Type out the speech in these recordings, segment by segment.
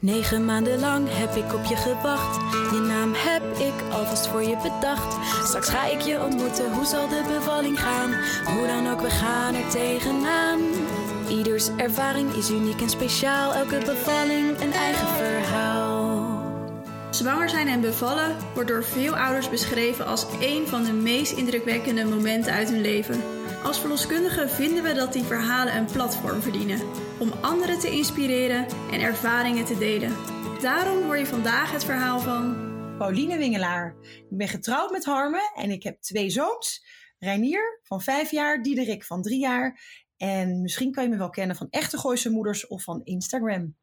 Negen maanden lang heb ik op je gewacht. Je naam heb ik alvast voor je bedacht. Straks ga ik je ontmoeten, hoe zal de bevalling gaan? Hoe dan ook, we gaan er tegenaan. Ieders ervaring is uniek en speciaal. Elke bevalling een eigen verhaal. Zwanger zijn en bevallen wordt door veel ouders beschreven als een van de meest indrukwekkende momenten uit hun leven. Als verloskundigen vinden we dat die verhalen een platform verdienen om anderen te inspireren en ervaringen te delen. Daarom hoor je vandaag het verhaal van Pauline Wingelaar. Ik ben getrouwd met Harme en ik heb twee zoons. Reinier van vijf jaar, Diederik van drie jaar. En misschien kan je me wel kennen van echte Gooise moeders of van Instagram.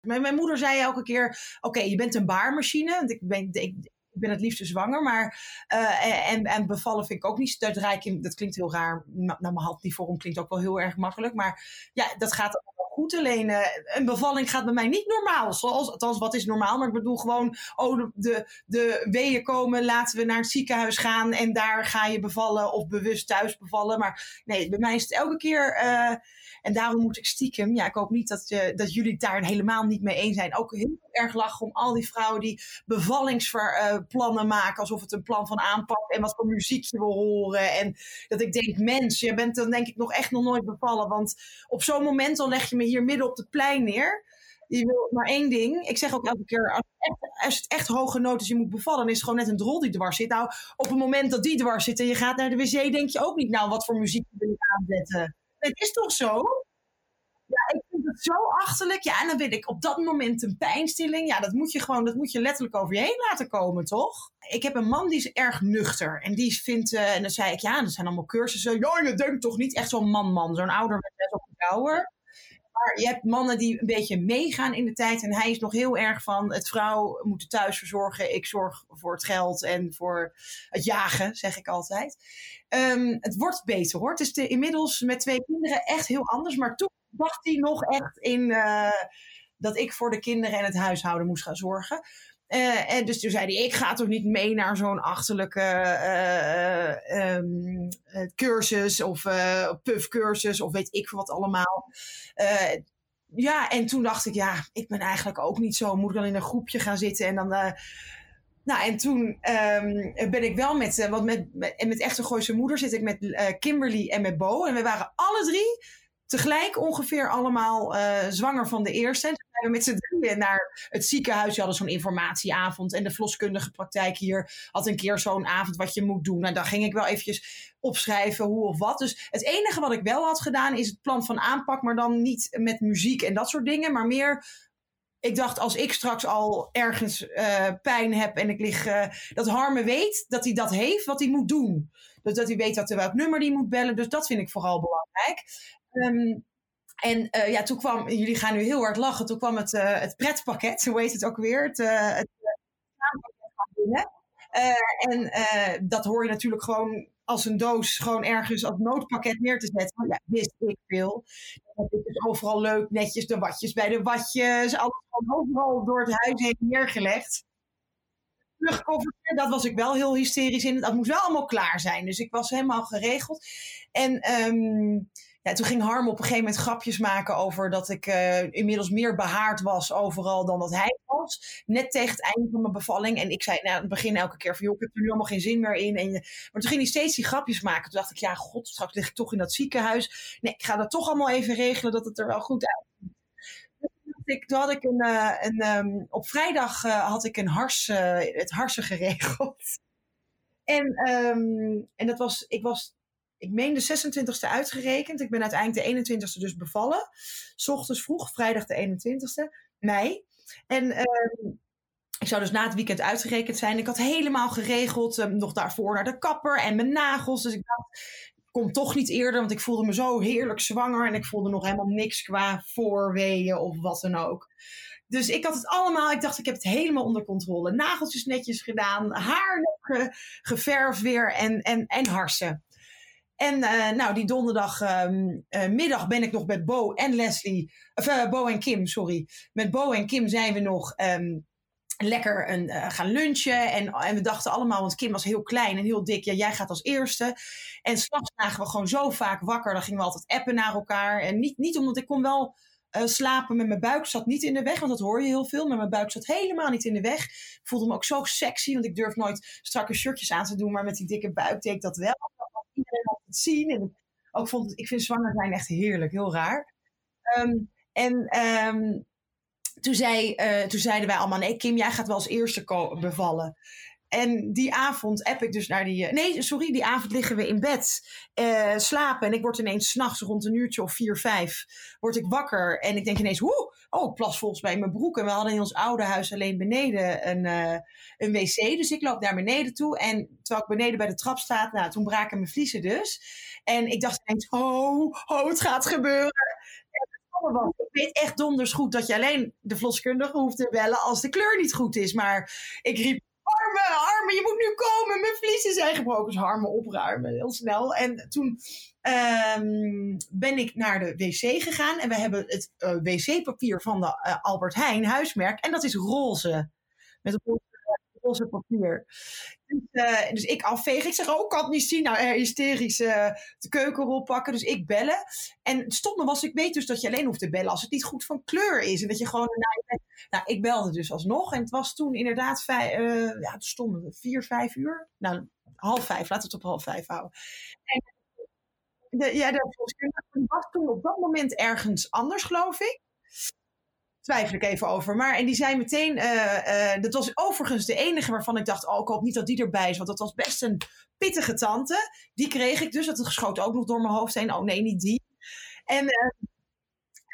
Mijn, mijn moeder zei elke keer: Oké, je bent een baarmachine. Want ik ben, ik, ik ben het liefst zwanger, maar uh, en, en bevallen vind ik ook niet. Dat, dat klinkt heel raar. Nou, mijn hand die vorm klinkt ook wel heel erg makkelijk. Maar ja, dat gaat goed. Alleen een bevalling gaat bij mij niet normaal. Zoals, althans, wat is normaal? Maar ik bedoel gewoon, oh, de, de weeën komen, laten we naar het ziekenhuis gaan en daar ga je bevallen of bewust thuis bevallen. Maar nee, bij mij is het elke keer. Uh, en daarom moet ik stiekem, ja, ik hoop niet dat, je, dat jullie daar helemaal niet mee eens zijn. Ook heel erg lachen om al die vrouwen die bevallingsplannen maken. Alsof het een plan van aanpak en wat voor muziek je wil horen. En dat ik denk, mens, je bent dan denk ik nog echt nog nooit bevallen. Want op zo'n moment dan leg je me hier midden op het plein neer. Je wil maar één ding. Ik zeg ook elke keer, als het echt, als het echt hoge nood is, je moet bevallen, dan is het gewoon net een drol die dwars zit. Nou, op het moment dat die dwars zit en je gaat naar de wc, denk je ook niet, nou, wat voor muziek wil je aanzetten? Het is toch zo? Ja, ik vind het zo achterlijk. Ja, en dan wil ik op dat moment een pijnstilling. Ja, dat moet je gewoon, dat moet je letterlijk over je heen laten komen, toch? Ik heb een man die is erg nuchter. En die vindt, uh, en dan zei ik, ja, dat zijn allemaal cursussen. Ja, je denkt toch niet echt zo'n man-man. Zo'n ouder met wel ouder. Maar je hebt mannen die een beetje meegaan in de tijd. En hij is nog heel erg van het vrouw moet thuis verzorgen. Ik zorg voor het geld en voor het jagen, zeg ik altijd. Um, het wordt beter hoor. Het is de, inmiddels met twee kinderen echt heel anders. Maar toen dacht hij nog echt in uh, dat ik voor de kinderen en het huishouden moest gaan zorgen. Uh, en dus toen zei hij, ik ga toch niet mee naar zo'n achterlijke um, cursus of puffcursus of weet ik wat allemaal. ja, en toen dacht ik, ja, ik ben eigenlijk ook niet zo. Moet ik dan in een groepje gaan zitten en dan... nou, en toen um, ben ik wel met, want met, met, met echte Gooise moeder zit ik met Kimberly en met Bo. En we waren alle drie tegelijk ongeveer allemaal uh, zwanger van de eerste. En toen zijn we met z'n drieën naar het ziekenhuis. Die hadden zo'n informatieavond. En de verloskundige praktijk hier had een keer zo'n avond wat je moet doen. En nou, dan ging ik wel eventjes opschrijven hoe of wat. Dus het enige wat ik wel had gedaan is het plan van aanpak. Maar dan niet met muziek en dat soort dingen. Maar meer ik dacht, als ik straks al ergens uh, pijn heb en ik lig, uh, dat Harme weet dat hij dat heeft, wat hij moet doen. Dus dat hij weet dat er welk nummer die moet bellen. Dus dat vind ik vooral belangrijk. Um, en uh, ja, toen kwam, jullie gaan nu heel hard lachen, toen kwam het, uh, het pretpakket, hoe heet het ook weer? Het, uh, het binnen. en dat hoor je natuurlijk gewoon als een doos gewoon ergens als noodpakket neer te zetten. Ja, wist ik veel. Dat is dus overal leuk, netjes de watjes bij de watjes, alles gewoon overal door het huis heen neergelegd. Dat was ik wel heel hysterisch in. Dat moest wel allemaal klaar zijn. Dus ik was helemaal geregeld. En um, ja, toen ging Harm op een gegeven moment grapjes maken over dat ik uh, inmiddels meer behaard was overal dan dat hij was. Net tegen het einde van mijn bevalling. En ik zei nou, aan het begin elke keer van, joh, ik heb er nu allemaal geen zin meer in. En, maar toen ging hij steeds die grapjes maken. Toen dacht ik, ja, god, straks lig ik toch in dat ziekenhuis. Nee, ik ga dat toch allemaal even regelen dat het er wel goed uitziet. Ik, had ik een, uh, een um, op vrijdag uh, had ik een hars, het harsen geregeld. En, um, en dat was, ik was ik meen de 26e uitgerekend. Ik ben uiteindelijk de 21e dus bevallen. S ochtends vroeg, vrijdag de 21e mei. En uh, ik zou dus na het weekend uitgerekend zijn. Ik had helemaal geregeld, nog daarvoor naar de kapper en mijn nagels. Dus ik dacht, kom toch niet eerder, want ik voelde me zo heerlijk zwanger. En ik voelde nog helemaal niks qua voorweeën of wat dan ook. Dus ik had het allemaal, ik dacht ik heb het helemaal onder controle. Nageltjes netjes gedaan, haar ge, geverfd weer en, en, en harsen. En uh, nou, die donderdagmiddag um, uh, ben ik nog met Bo en Leslie, of uh, Bo en Kim, sorry. Met Bo en Kim zijn we nog um, lekker een, gaan lunchen. En, en we dachten allemaal, want Kim was heel klein en heel dik. Ja, jij gaat als eerste. En s'nachts lagen we gewoon zo vaak wakker. Dan gingen we altijd appen naar elkaar. En niet, niet omdat ik kon wel uh, slapen met mijn buik zat niet in de weg, want dat hoor je heel veel. Maar mijn buik zat helemaal niet in de weg. Ik voelde me ook zo sexy, want ik durf nooit strakke shirtjes aan te doen. Maar met die dikke buik deed ik dat wel. Iedereen had het zien. En ook vond ik vind zwanger zijn echt heerlijk, heel raar. Um, en um, toen, zei, uh, toen zeiden wij allemaal, nee Kim, jij gaat wel als eerste bevallen. En die avond app ik dus naar die. Nee, sorry, die avond liggen we in bed. Uh, slapen. En ik word ineens s'nachts rond een uurtje of vier, vijf. Word ik wakker. En ik denk ineens, woe, oh, ik plas volgens mij mijn broek. En we hadden in ons oude huis alleen beneden een, uh, een wc. Dus ik loop naar beneden toe. En terwijl ik beneden bij de trap sta, nou, toen braken mijn vliezen dus. En ik dacht ineens, oh, oh, het gaat gebeuren. Ik weet echt donders goed dat je alleen de verloskundige hoeft te bellen als de kleur niet goed is. Maar ik riep Arme, arme, je moet nu komen. Mijn vliezen zijn gebroken. Dus armen opruimen, heel snel. En toen um, ben ik naar de wc gegaan. En we hebben het uh, wc-papier van de uh, Albert Heijn huismerk. En dat is roze. Met roze, roze papier. Dus, uh, dus, ik afvegen. Ik zeg, oh, ik kan het niet zien. Nou, hysterisch de keukenrol pakken. Dus ik bellen. En het stomme was, ik weet dus dat je alleen hoeft te bellen als het niet goed van kleur is. En dat je gewoon... Nou, ik belde dus alsnog. En het was toen inderdaad uh, ja, het stonden vier, vijf uur. Nou, half vijf. Laten we het op half vijf houden. En ja, de was toen op dat moment ergens anders, geloof ik twijfel ik even over. Maar en die zei meteen, uh, uh, dat was overigens de enige waarvan ik dacht, oh, ik hoop niet dat die erbij is. Want dat was best een pittige tante. Die kreeg ik dus, dat schoot ook nog door mijn hoofd heen. Oh nee, niet die. En,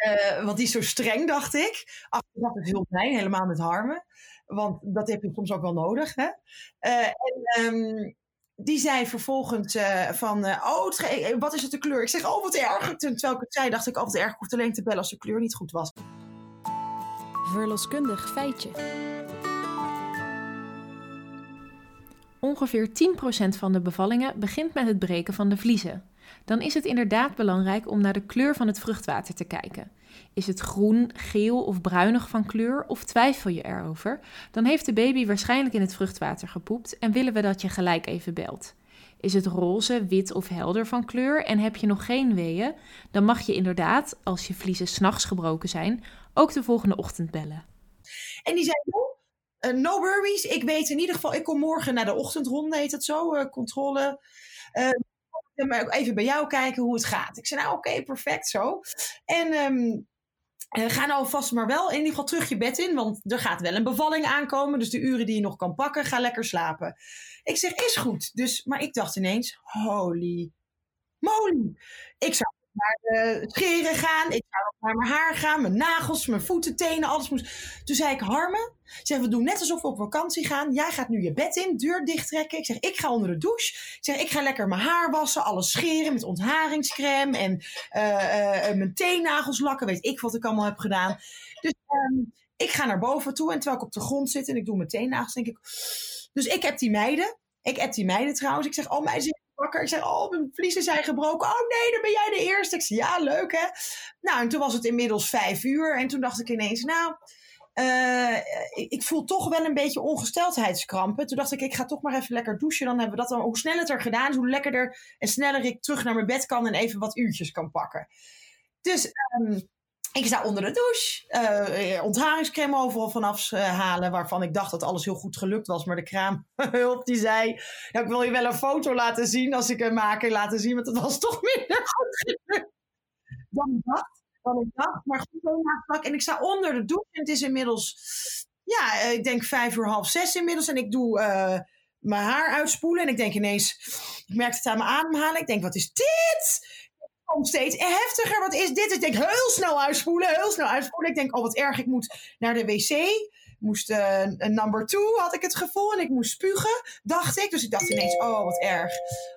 uh, want die is zo streng, dacht ik. Achteraf het heel blij, helemaal met harmen. Want dat heb je soms ook wel nodig. Hè? en um, die zei vervolgens van, oh, wat is het de kleur? Ik zeg, oh, wat erg. Terwijl ik het zei, dacht ik, oh, wat erg. Ik hoefde alleen te bellen als de kleur niet goed was. Verloskundig feitje. Ongeveer 10% van de bevallingen begint met het breken van de vliezen. Dan is het inderdaad belangrijk om naar de kleur van het vruchtwater te kijken. Is het groen, geel of bruinig van kleur of twijfel je erover? Dan heeft de baby waarschijnlijk in het vruchtwater gepoept en willen we dat je gelijk even belt. Is het roze, wit of helder van kleur en heb je nog geen weeën, dan mag je inderdaad, als je vliezen s'nachts gebroken zijn, ook de volgende ochtend bellen. En die zei, uh, no worries, ik weet in ieder geval, ik kom morgen naar de ochtendronde, heet het zo, uh, controle. Uh, even bij jou kijken hoe het gaat. Ik zei, nou oké, perfect zo. En um, ga nou vast maar wel in ieder geval terug je bed in, want er gaat wel een bevalling aankomen. Dus de uren die je nog kan pakken, ga lekker slapen. Ik zeg, is goed. Dus, maar ik dacht ineens, holy moly. Ik zou naar scheren gaan. Ik zou naar mijn haar gaan, mijn nagels, mijn voeten, tenen, alles moest. Toen zei ik, Harmen, zeg, we doen net alsof we op vakantie gaan. Jij gaat nu je bed in, deur dicht trekken. Ik zeg, ik ga onder de douche. Ik zeg, ik ga lekker mijn haar wassen, alles scheren met ontharingscreme en uh, uh, mijn teennagels lakken. Weet ik wat ik allemaal heb gedaan. Dus um, ik ga naar boven toe en terwijl ik op de grond zit en ik doe mijn teennagels, denk ik. Dus ik heb die meiden. Ik heb die meiden trouwens. Ik zeg, oh meiden, wakker. Ik zeg, oh, mijn vliezen zijn gebroken. Oh nee, dan ben jij de eerste. Ik zeg, ja, leuk hè. Nou, en toen was het inmiddels vijf uur. En toen dacht ik ineens, nou, ik, ik, voel toch wel een beetje ongesteldheidskrampen. Toen dacht ik, ik ga toch maar even lekker douchen. Dan hebben we dat dan. Hoe sneller het er gedaan is, hoe lekkerder en sneller ik terug naar mijn bed kan en even wat uurtjes kan pakken. Dus um, ik sta onder de douche, uh, ontharingscreme overal vanaf uh, halen, waarvan ik dacht dat alles heel goed gelukt was. Maar de kraamhulp die zei, ja, ik wil je wel een foto laten zien als ik hem maak en laten zien, want het was toch minder goed gelukt dan ik dacht. Dan ik dacht, maar goed. En ik sta onder de douche en het is inmiddels, ja, ik denk vijf uur, half zes inmiddels. En ik doe mijn haar uitspoelen en ik denk ineens, ik merkte het aan mijn ademhalen. Ik denk, wat is dit? Komt steeds heftiger. Wat is dit? Ik denk heel snel uitspoelen, heel snel uitspoelen. Ik denk, oh wat erg, ik moet naar de wc. Moest uh, een number two, had ik het gevoel. En ik moest spugen, dacht ik. Dus ik dacht ineens, oh wat erg.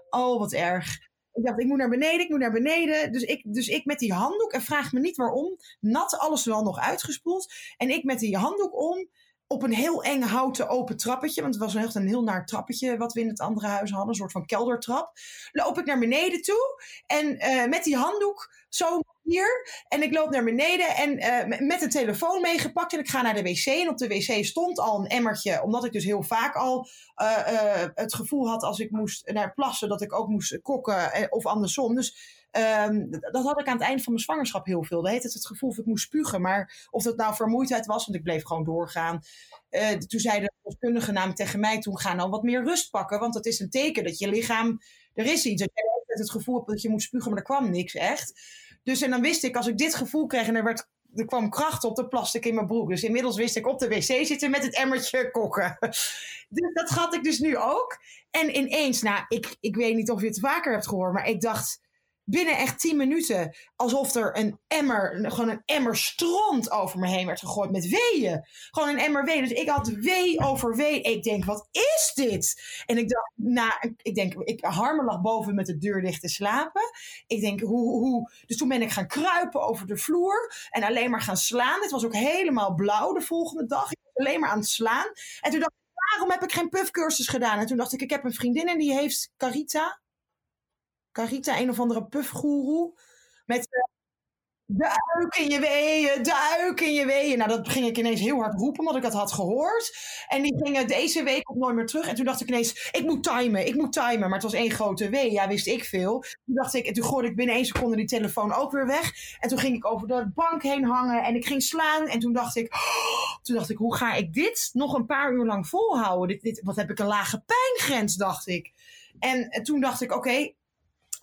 Oh wat erg. Ik dacht, ik moet naar beneden, ik moet naar beneden. Dus ik, dus ik met die handdoek, en vraag me niet waarom, nat alles wel nog uitgespoeld. En ik met die handdoek om, op een heel eng houten open trappetje. Want het was echt een heel naar trappetje wat we in het andere huis hadden. Een soort van keldertrap. Loop ik naar beneden toe. En uh, met die handdoek zo hier. En ik loop naar beneden en uh, met een telefoon meegepakt. En ik ga naar de wc. En op de wc stond al een emmertje. Omdat ik dus heel vaak al uh, het gevoel had als ik moest naar plassen. Dat ik ook moest kokken of andersom. Dus Ehm, dat had ik aan het eind van mijn zwangerschap heel veel. Dat heet het het gevoel of ik moest spugen. Maar of dat nou vermoeidheid was, want ik bleef gewoon doorgaan. Uh, toen zei de verloskundige namelijk tegen mij, toen ga nou wat meer rust pakken. Want dat is een teken dat je lichaam, er is iets. Dat je het gevoel hebt dat je moet spugen, maar er kwam niks echt. Dus en dan wist ik, als ik dit gevoel kreeg en er werd er kwam kracht op, de plastic in mijn broek. Dus inmiddels wist ik op de wc zitten met het emmertje kokken. Dus dat had ik dus nu ook. En ineens, nou, ik, ik weet niet of je het vaker hebt gehoord, maar ik dacht binnen echt 10 minuten alsof er een emmer, gewoon een emmer stront over me heen werd gegooid met weeën. Gewoon een emmer wee. Dus ik had wee over wee. Ik denk, wat is dit? En ik dacht, nou, ik denk, ik, Harmer lag boven met de deur dicht te slapen. Ik denk, hoe, hoe? Dus toen ben ik gaan kruipen over de vloer en alleen maar gaan slaan. Het was ook helemaal blauw de volgende dag. Ik was alleen maar aan het slaan. En toen dacht ik, waarom heb ik geen puffcursus gedaan? En toen dacht ik, ik heb een vriendin en die heeft Carita Carita, een of andere puffgoeroe. Met uh, duik in je weeën, duik in je weeën. Nou, dat ging ik ineens heel hard roepen, omdat ik dat had gehoord. En die gingen deze week op nooit meer terug. En toen dacht ik ineens, ik moet timen, ik moet timen. Maar het was één grote wee, ja, wist ik veel. Toen dacht ik, en toen gooide ik binnen één seconde die telefoon ook weer weg. En toen ging ik over de bank heen hangen en ik ging slaan. En toen dacht ik, oh, toen dacht ik, hoe ga ik dit nog een paar uur lang volhouden? Dit, dit, wat heb ik een lage pijngrens, dacht ik. En toen dacht ik, oké,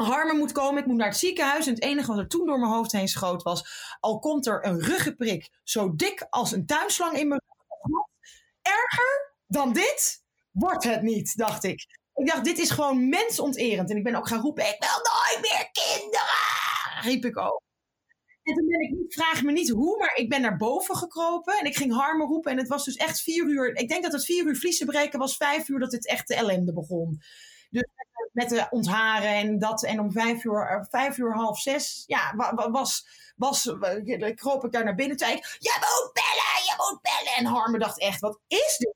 Harmen moet komen, ik moet naar het ziekenhuis. En het enige wat er toen door mijn hoofd heen schoot was... al komt er een ruggenprik zo dik als een tuinslang in mijn rug. Erger dan dit wordt het niet, dacht ik. Ik dacht, dit is gewoon mensonterend. En ik ben ook gaan roepen, ik wil nooit meer kinderen! Riep ik ook. En toen ben ik vraag me niet hoe, maar ik ben naar boven gekropen. En ik ging Harmen roepen. En het was dus echt vier uur. Ik denk dat het vier uur vliezen breken was. Vijf uur dat het echt de ellende begon. Dus met de ontharen en dat. En om vijf uur, eh, vijf uur half zes, ja, was, was, eh, kroop ik daar naar binnen. Toen ik, je moet bellen, je moet bellen. En Harme dacht echt, wat is dit?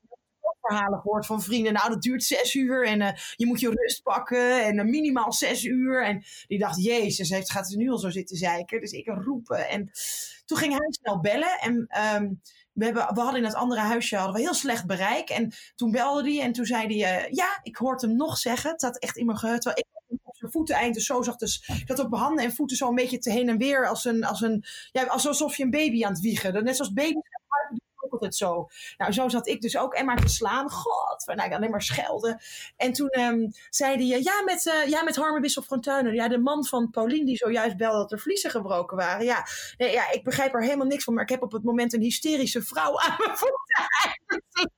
Verhalen gehoord van vrienden. Nou, dat duurt zes uur en uh, je moet je rust pakken en uh, minimaal zes uur. En die dacht, jezus, heeft, gaat ze nu al zo zitten zeiken. Dus ik roepen. En toen ging hij snel bellen. En um, we, hebben, we hadden in het andere huisje hadden we heel slecht bereik. En toen belde hij en toen zei hij, uh, ja, ik hoorde hem nog zeggen. Het zat echt in mijn geheugen. Op zijn voeten dus zo zag. Dus ik had op mijn handen en voeten zo een beetje te heen en weer. Als een, als een, ja, alsof je een baby aan het wiegen. Net zoals baby's zo. Nou, zo zat ik dus ook en maar te slaan. God, nou, alleen maar schelden. En toen um, zei hij, ja, met, uh, ja, met Harme Wissel van Tuinen. Ja, de man van Paulien die zojuist belde dat er vliezen gebroken waren. Ja, nee, ja, ik begrijp er helemaal niks van. Maar ik heb op het moment een hysterische vrouw aan mijn voeten.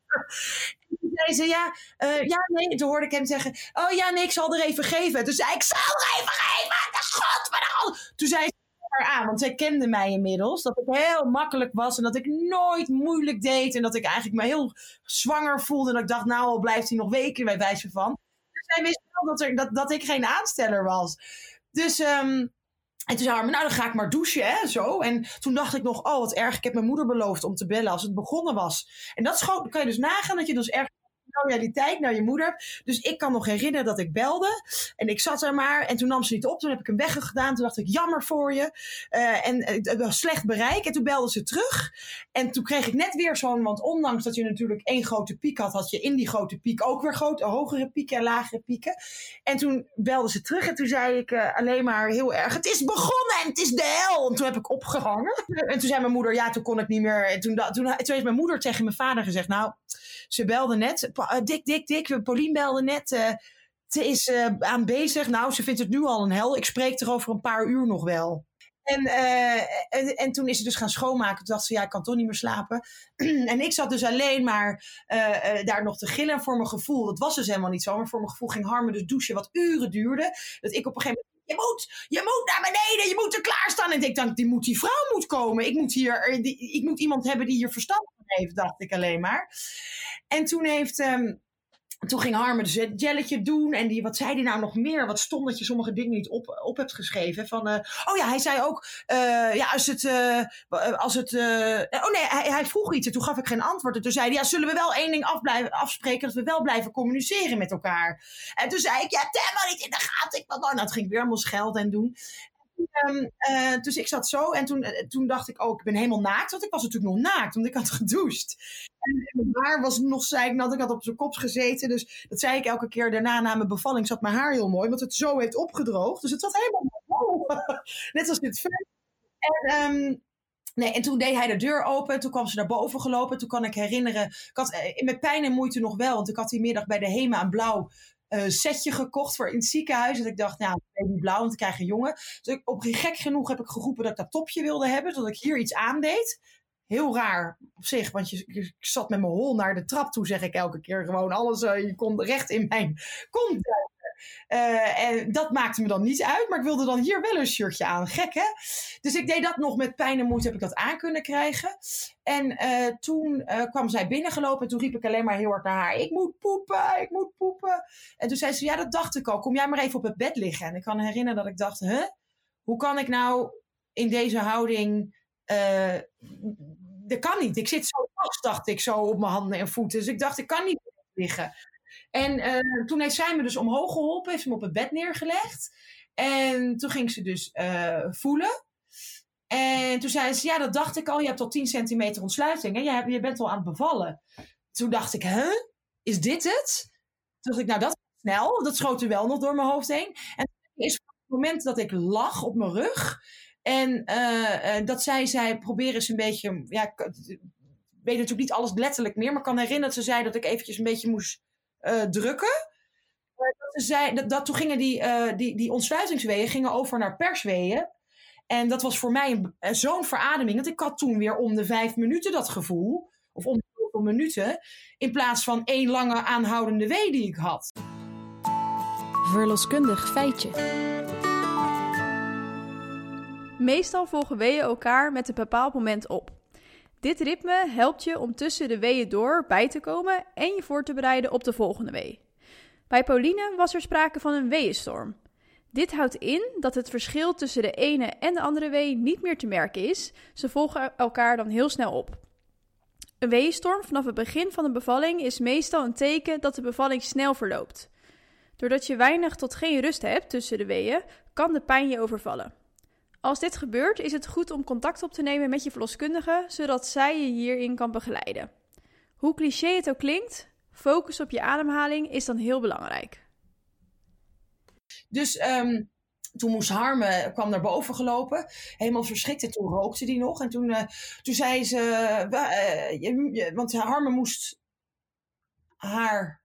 toen zei ze, ja, uh, ja, nee. Toen hoorde ik hem zeggen, oh ja, nee, ik zal er even geven. Toen zei ik, zal er even geven. De god, maar de Toen zei aan, want zij kende mij inmiddels. Dat ik heel makkelijk was en dat ik nooit moeilijk deed. En dat ik eigenlijk me heel zwanger voelde. En dat ik dacht, nou al blijft hij nog weken bij wijze van. Dus zij wist wel dat, er, dat, dat ik geen aansteller was. Dus... Um, en toen zei hij, nou dan ga ik maar douchen, hè, zo. En toen dacht ik nog, oh wat erg, ik heb mijn moeder beloofd om te bellen als het begonnen was. En dat kan je dus nagaan dat je dus erg naar je moeder. Dus ik kan nog herinneren dat ik belde. En ik zat er maar. En toen nam ze niet op. Toen heb ik hem weggedaan. Toen dacht ik, jammer voor je. Uh, en het was slecht bereik. En toen belde ze terug. En toen kreeg ik net weer zo'n. Want ondanks dat je natuurlijk één grote piek had, had je in die grote piek ook weer grote, hogere pieken en lagere pieken. En toen belde ze terug. En toen zei ik uh, alleen maar heel erg: Het is begonnen en het is de hel. En toen heb ik opgehangen. En toen zei mijn moeder: Ja, toen kon ik niet meer. En toen, toen, toen heeft mijn moeder tegen mijn vader gezegd: Nou, ze belde net uh, dik, dik, dik. Paulien belde net. Uh, ze is uh, aan bezig. Nou, ze vindt het nu al een hel. Ik spreek er over een paar uur nog wel. En, en, en, toen is ze dus gaan schoonmaken. Toen dacht ze, ja, ik kan toch niet meer slapen. en ik zat dus alleen maar daar nog te gillen. voor mijn gevoel, dat was dus helemaal niet zo. Maar voor mijn gevoel ging Harmen dus douchen, wat uren duurde. Dat ik op een gegeven moment je moet, je moet naar beneden, je moet er klaarstaan. En ik dacht, die, moet, die vrouw moet komen. Ik moet, hier, die, ik moet iemand hebben die hier verstand van heeft, dacht ik alleen maar. En toen heeft... Um, toen ging Harme dus het jelletje doen. En die, wat zei hij nou nog meer? Wat stond dat je sommige dingen niet op, op hebt geschreven? Van, uh, oh ja, hij zei ook, uh, ja, als het, uh, als het, oh nee, hij, hij, vroeg iets en toen gaf ik geen antwoord. En toen zei hij, ja, zullen we wel één ding afspreken, dat we wel blijven communiceren met elkaar? En toen zei ik, ja, het helemaal niet in de gaten. Ik, nou, dat ging weer allemaal schelden en doen. Um, uh, dus ik zat zo en toen, uh, toen dacht ik, oh, ik ben helemaal naakt. Want ik was natuurlijk nog naakt, want ik had gedoucht. En, mijn haar was nog zeiknat, ik had op zijn kop gezeten. Dus dat zei ik elke keer daarna na mijn bevalling, zat mijn haar heel mooi. Want het zo heeft opgedroogd. Dus het zat helemaal Net als dit film. En, ehm, nee, en toen deed hij de deur open. Toen kwam ze naar boven gelopen. Toen kan ik herinneren. Ik had eh, met pijn en moeite nog wel. Want ik had die middag bij de HEMA een blauw uh, setje gekocht voor in het ziekenhuis. En ik dacht, nou, baby blauw, want ik krijg een jongen. Dus ik, op gek genoeg heb ik geroepen dat ik dat topje wilde hebben. Zodat ik hier iets aandeed. Heel raar op zich, want je, ik zat met mijn hol naar de trap toe, zeg ik elke keer gewoon. Alles, uh, je kon recht in mijn kont uh, en dat maakte me dan niet uit, maar ik wilde dan hier wel een shirtje aan. Gek hè? Dus ik deed dat nog met pijn en moeite, heb ik dat aan kunnen krijgen. En uh, toen uh, kwam zij binnengelopen en toen riep ik alleen maar heel hard naar haar: Ik moet poepen, ik moet poepen. En toen zei ze: Ja, dat dacht ik al. Kom jij maar even op het bed liggen. En ik kan herinneren dat ik dacht: Huh? Hoe kan ik nou in deze houding. dat kan niet. Ik zit zo vast, dacht ik, zo op mijn handen en voeten. Dus ik dacht: Ik kan niet liggen. En uh, toen heeft zij me dus omhoog geholpen, heeft me op het bed neergelegd. En toen ging ze dus uh, voelen. En toen zei ze, ja, dat dacht ik al, je hebt al 10 centimeter ontsluiting. Hè? Je, je bent al aan het bevallen. Toen dacht ik, huh? Is dit het? Toen dacht ik, nou, dat is snel. Dat schoot er wel nog door mijn hoofd heen. En is het moment dat ik lag op mijn rug. En uh, dat zij zei, probeer eens een beetje... Ja, ik weet natuurlijk niet alles letterlijk meer. Maar ik kan herinneren dat ze zei dat ik eventjes een beetje moest uh, drukken. Dat, zei, dat, dat, toen gingen die, uh, die, die ontsluitingsweeën gingen over naar persweeën. En dat was voor mij zo'n verademing. Dat ik had toen weer om de vijf minuten dat gevoel. Of om de zoveel minuten. In plaats van één lange aanhoudende wee die ik had. Verloskundig feitje. Meestal volgen weeën elkaar met een bepaald moment op. Dit ritme helpt je om tussen de weeën door bij te komen en je voor te bereiden op de volgende wee. Bij Pauline was er sprake van een weeënstorm. Dit houdt in dat het verschil tussen de ene en de andere wee niet meer te merken is. Ze volgen elkaar dan heel snel op. Een weeënstorm vanaf het begin van de bevalling is meestal een teken dat de bevalling snel verloopt. Doordat je weinig tot geen rust hebt tussen de weeën, kan de pijn je overvallen. Als dit gebeurt, is het goed om contact op te nemen met je verloskundige, zodat zij je hierin kan begeleiden. Hoe cliché het ook klinkt, focus op je ademhaling is dan heel belangrijk. Dus um, toen moest Harme, kwam naar boven gelopen, helemaal verschrikt. En toen rookte die nog. En toen, uh, toen zei ze, uh, want Harme moest haar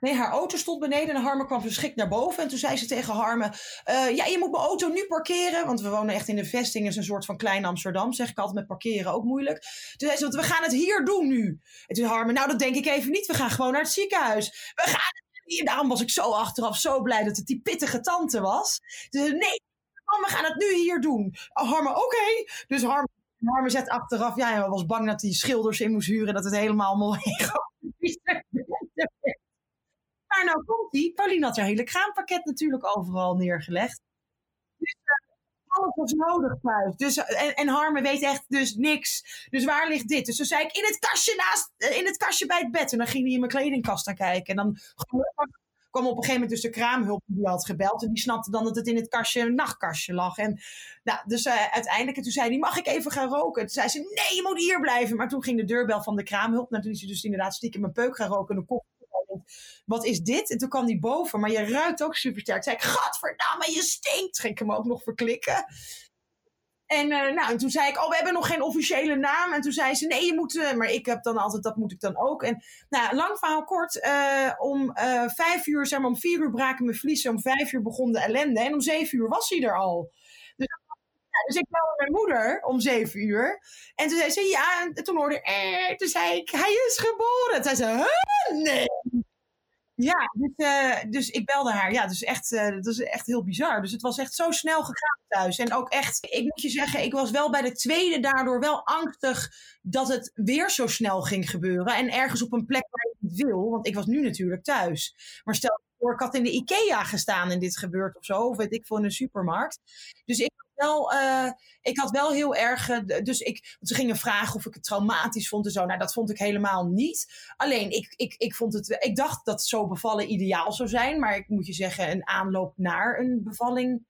Nee, haar auto stond beneden en Harme kwam verschrikt naar boven. En toen zei ze tegen Harme: uh, Ja, je moet mijn auto nu parkeren. Want we wonen echt in de vesting, is een soort van klein Amsterdam. Zeg ik altijd met parkeren ook moeilijk. Toen zei ze: We gaan het hier doen nu. En toen Harme: Nou, dat denk ik even niet. We gaan gewoon naar het ziekenhuis. We gaan het hier. Daarom was ik zo achteraf zo blij dat het die pittige tante was. Dus nee, we gaan het nu hier doen. Harme, oké. Okay. Dus Harme. Harme zet achteraf, ja, hij was bang dat hij schilders in moest huren, dat het helemaal mooi Maar nou komt die. Pauline had haar hele kraampakket natuurlijk overal neergelegd. Dus uh, alles was nodig thuis. Dus, en, en Harme weet echt dus niks. Dus waar ligt dit? Dus toen zei ik in het kastje naast, in het kastje bij het bed. En dan ging hij in mijn kledingkast naar kijken. En dan kwam op een gegeven moment dus de kraamhulp die had gebeld. En die snapte dan dat het in het kastje, een nachtkastje lag. En nou, dus uiteindelijk, en toen zei hij, mag ik even gaan roken? Toen zei ze, nee, je moet hier blijven. Maar toen ging de deurbel van de kraamhulp. Nou, toen is hij dus inderdaad stiekem mijn peuk gaan roken. En kop wat is dit? En toen kwam die boven, maar je ruikt ook super sterk. Toen zei ik, gadverdamme, je stinkt. Ging ik hem ook nog verklikken. En, uh, nou, en toen zei ik, oh, we hebben nog geen officiële naam. En toen zei ze, nee, je moet, uh, maar ik heb dan altijd, dat moet ik dan ook. En nou, lang verhaal kort, uh, om vijf uur, zeg maar om vier uur braken mijn vliezen. Om vijf uur begon de ellende. En om zeven uur was hij er al. Dus, ik belde mijn moeder om zeven uur. En toen zei ze, ja, en toen hoorde ik, toen zei ik, hij is geboren. Toen zei ze? Nee. Ja, dus, uh, dus ik belde haar. Ja, dus echt, uh, dat is echt heel bizar. Dus het was echt zo snel gegaan thuis. En ook echt, ik moet je zeggen, ik was wel bij de tweede daardoor wel angstig dat het weer zo snel ging gebeuren. En ergens op een plek waar ik niet wil, want ik was nu natuurlijk thuis. Maar stel voor, ik had in de IKEA gestaan en dit gebeurt of zo, of weet ik in een supermarkt. Dus ik wel, uh, ik had wel heel erg. Uh, dus ik, ze gingen vragen of ik het traumatisch vond en zo. Nou, dat vond ik helemaal niet. Alleen, ik, ik, ik, vond het, ik dacht dat zo bevallen ideaal zou zijn. Maar ik moet je zeggen, een aanloop naar een bevalling.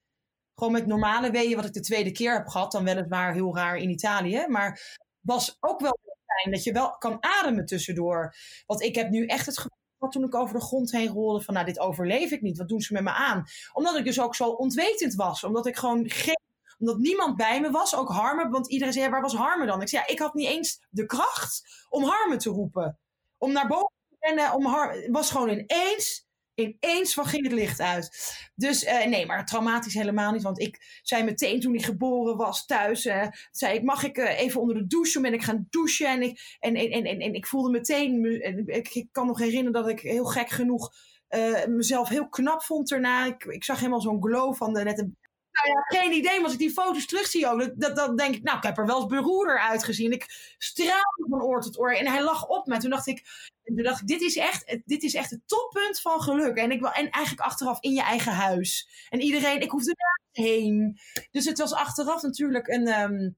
Gewoon met normale weeën, wat ik de tweede keer heb gehad. Dan weliswaar heel raar in Italië. Maar was ook wel fijn dat je wel kan ademen tussendoor. Want ik heb nu echt het gevoel had toen ik over de grond heen rolde van, nou, dit overleef ik niet. Wat doen ze met me aan? Omdat ik dus ook zo ontwetend was. Omdat ik gewoon geen omdat niemand bij me was, ook Harmen. Want iedereen zei, waar was Harmen dan? Ik zei, ja, ik had niet eens de kracht om Harmen te roepen. Om naar boven te rennen, om Harmen... Was gewoon ineens ineens van ging het licht uit. Dus uh, nee, maar traumatisch helemaal niet. Want ik zei meteen toen hij geboren was thuis, zei ik, mag ik uh, even onder de douche? ben ik gaan douchen en ik, en, en, en, en, ik voelde meteen, ik, ik kan nog herinneren dat ik heel gek genoeg mezelf heel knap vond erna. Ik, ik zag helemaal zo'n glow van de, net een nou geen idee. Maar als ik die foto's terugzie ook, dat, dat, denk ik, nou, ik heb er wel eens beroerder uitgezien. Ik straalde van oor tot oor. En hij lag op me. Toen dacht ik, toen dacht ik dit, is echt, dit is echt het toppunt van geluk. En, ik, en eigenlijk achteraf in je eigen huis. En iedereen, ik hoefde nergens heen. Dus het was achteraf natuurlijk een... Um,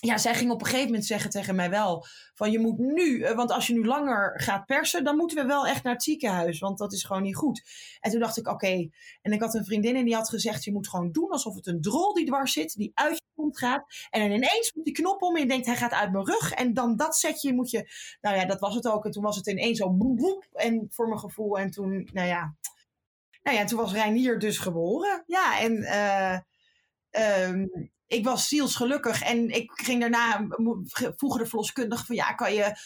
ja, zij ging op een gegeven moment zeggen tegen mij wel: van je moet nu, eh, want als je nu langer gaat persen, dan moeten we wel echt naar het ziekenhuis, want dat is gewoon niet goed. En toen dacht ik: oké. En ik had een vriendin en die had gezegd: je moet gewoon doen alsof het een drol die dwars zit, die uit je kont gaat. En dan ineens moet die knop om en je denkt: hij gaat uit mijn rug. En dan dat setje moet je. Nou ja, dat was het ook. En toen was het ineens zo boep. En voor mijn gevoel. En toen, nou ja. Nou ja, toen was Reinier dus geboren. Ja, en. Uh, um, ik was zielsgelukkig en ik ging daarna, vroegen de verloskundige van ja, kan je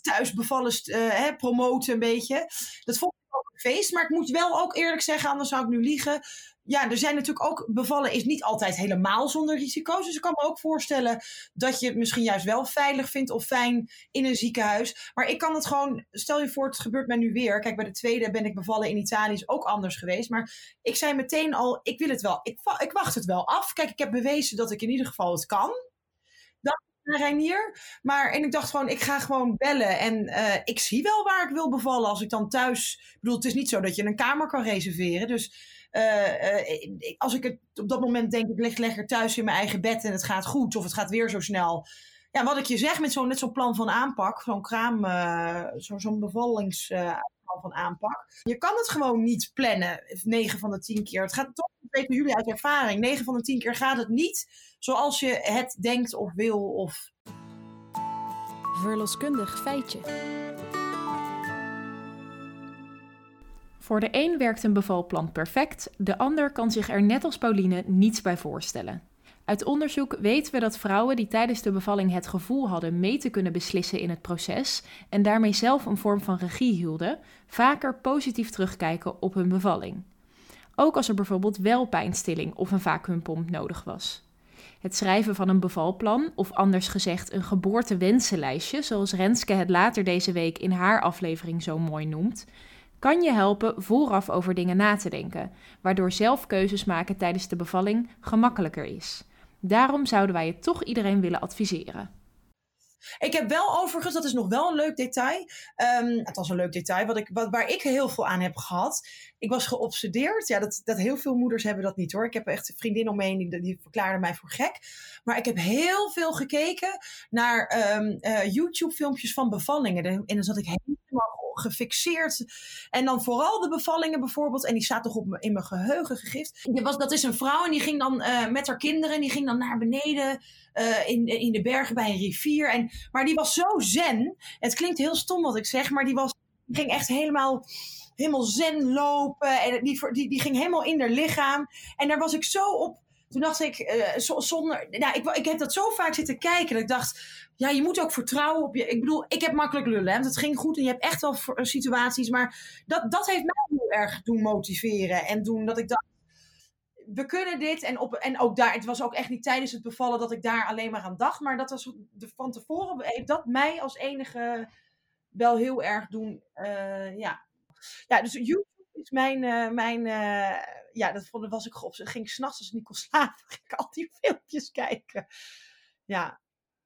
thuis bevallen uh, promoten een beetje. Dat vond ik ook een feest, maar ik moet wel ook eerlijk zeggen, anders zou ik nu liegen ja, er zijn natuurlijk ook bevallen is niet altijd helemaal zonder risico's. Dus ik kan me ook voorstellen dat je het misschien juist wel veilig vindt of fijn in een ziekenhuis. Maar ik kan het gewoon, stel je voor, het gebeurt mij nu weer. Kijk, bij de tweede ben ik bevallen in Italië, is ook anders geweest. Maar ik zei meteen al, ik wil het wel, ik, ik wacht het wel af. Kijk, ik heb bewezen dat ik in ieder geval het kan. Dat Reinier. Maar en ik dacht gewoon, ik ga gewoon bellen. En uh, ik zie wel waar ik wil bevallen als ik dan thuis. Ik bedoel, het is niet zo dat je een kamer kan reserveren. Dus als ik het op dat moment denk, ik lig lekker thuis in mijn eigen bed en het gaat goed, of het gaat weer zo snel. Ja, wat ik je zeg met zo'n net zo'n plan van aanpak, zo'n kraam, uh, zo'n zo bevallingsplan van aanpak. Je kan het gewoon niet plannen, 9 van de 10 keer. Het gaat toch, weet jullie uit ervaring, 9 van de 10 keer gaat het niet zoals je het denkt of wil. Of... Verloskundig feitje. Voor de een werkt een bevalplan perfect, de ander kan zich er net als Pauline niets bij voorstellen. Uit onderzoek weten we dat vrouwen die tijdens de bevalling het gevoel hadden mee te kunnen beslissen in het proces en daarmee zelf een vorm van regie hielden, vaker positief terugkijken op hun bevalling. Ook als er bijvoorbeeld wel pijnstilling of een vacuümpomp nodig was. Het schrijven van een bevalplan, of anders gezegd een geboortewensenlijstje, zoals Renske het later deze week in haar aflevering zo mooi noemt, kan je helpen vooraf over dingen na te denken, waardoor zelf keuzes maken tijdens de bevalling gemakkelijker is. Daarom zouden wij het toch iedereen willen adviseren. Ik heb wel overigens, dat is nog wel een leuk detail. Um, het was een leuk detail, wat ik, wat, waar ik heel veel aan heb gehad. Ik was geobsedeerd. Ja, dat, dat heel veel moeders hebben dat niet hoor. Ik heb echt een vriendin omheen die, die verklaarde mij voor gek. Maar ik heb heel veel gekeken naar um, uh, YouTube-filmpjes van bevallingen. En dan zat ik helemaal gefixeerd. En dan vooral de bevallingen bijvoorbeeld. En die staat toch op in mijn geheugen gegrift. Was, dat is een vrouw en die ging dan uh, met haar kinderen. Die ging dan naar beneden uh, in, in de bergen bij een rivier. En, maar die was zo zen. Het klinkt heel stom wat ik zeg. Maar die, was, ging echt helemaal helemaal zen lopen. En die, die, die ging helemaal in haar lichaam. En daar was ik zo op. Toen dacht ik, uh, zonder. Nou, ik, ik heb dat zo vaak zitten kijken. Dat ik dacht, ja, je moet ook vertrouwen op je. Ik bedoel, ik heb makkelijk lullen. Hè? Dat ging goed en je hebt echt wel situaties. Maar dat, dat heeft mij heel erg doen motiveren. En doen dat ik dacht, we kunnen dit. En, op, en ook daar, het was ook echt niet tijdens het bevallen dat ik daar alleen maar aan dacht. Maar dat was de, van tevoren, heeft dat mij als enige wel heel erg doen. Uh, ja. ja, dus YouTube is mijn. Uh, mijn ja, dat was ik op. Ging s'nachts als kon slapen, ging ik al die filmpjes kijken. Ja,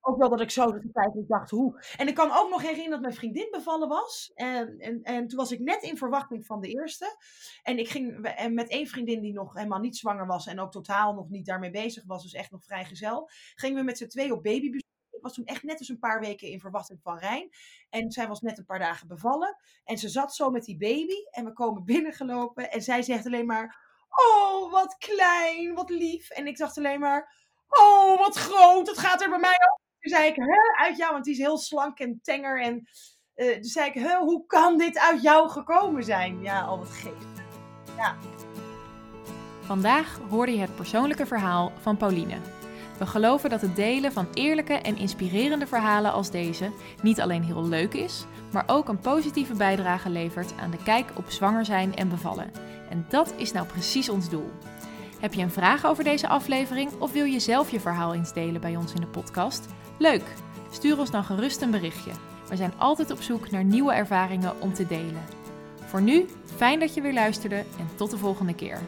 ook wel dat ik zo de tijd dacht, hoe. En ik kan ook nog herinneren dat mijn vriendin bevallen was. En, en, en toen was ik net in verwachting van de eerste. En ik ging en met één vriendin die nog helemaal niet zwanger was. En ook totaal nog niet daarmee bezig was. Dus echt nog vrijgezel. Gingen we met z'n twee op babybezoek. Ik was toen echt net eens een paar weken in verwachting van Rijn. En zij was net een paar dagen bevallen. En ze zat zo met die baby. En we komen binnengelopen. En zij zegt alleen maar... Oh, wat klein, wat lief. En ik dacht alleen maar... Oh, wat groot. Dat gaat er bij mij ook toen zei ik, hè, uit jou, want die is heel slank en tenger. En Uh, dus zei ik, huh, hoe kan dit uit jou gekomen zijn? Ja, al wat geest. Ja. Vandaag hoorde je het persoonlijke verhaal van Pauline. We geloven dat het delen van eerlijke en inspirerende verhalen als deze niet alleen heel leuk is, maar ook een positieve bijdrage levert aan de kijk op zwanger zijn en bevallen. En dat is nou precies ons doel. Heb je een vraag over deze aflevering of wil je zelf je verhaal eens delen bij ons in de podcast? Leuk! Stuur ons dan gerust een berichtje. We zijn altijd op zoek naar nieuwe ervaringen om te delen. Voor nu, fijn dat je weer luisterde en tot de volgende keer.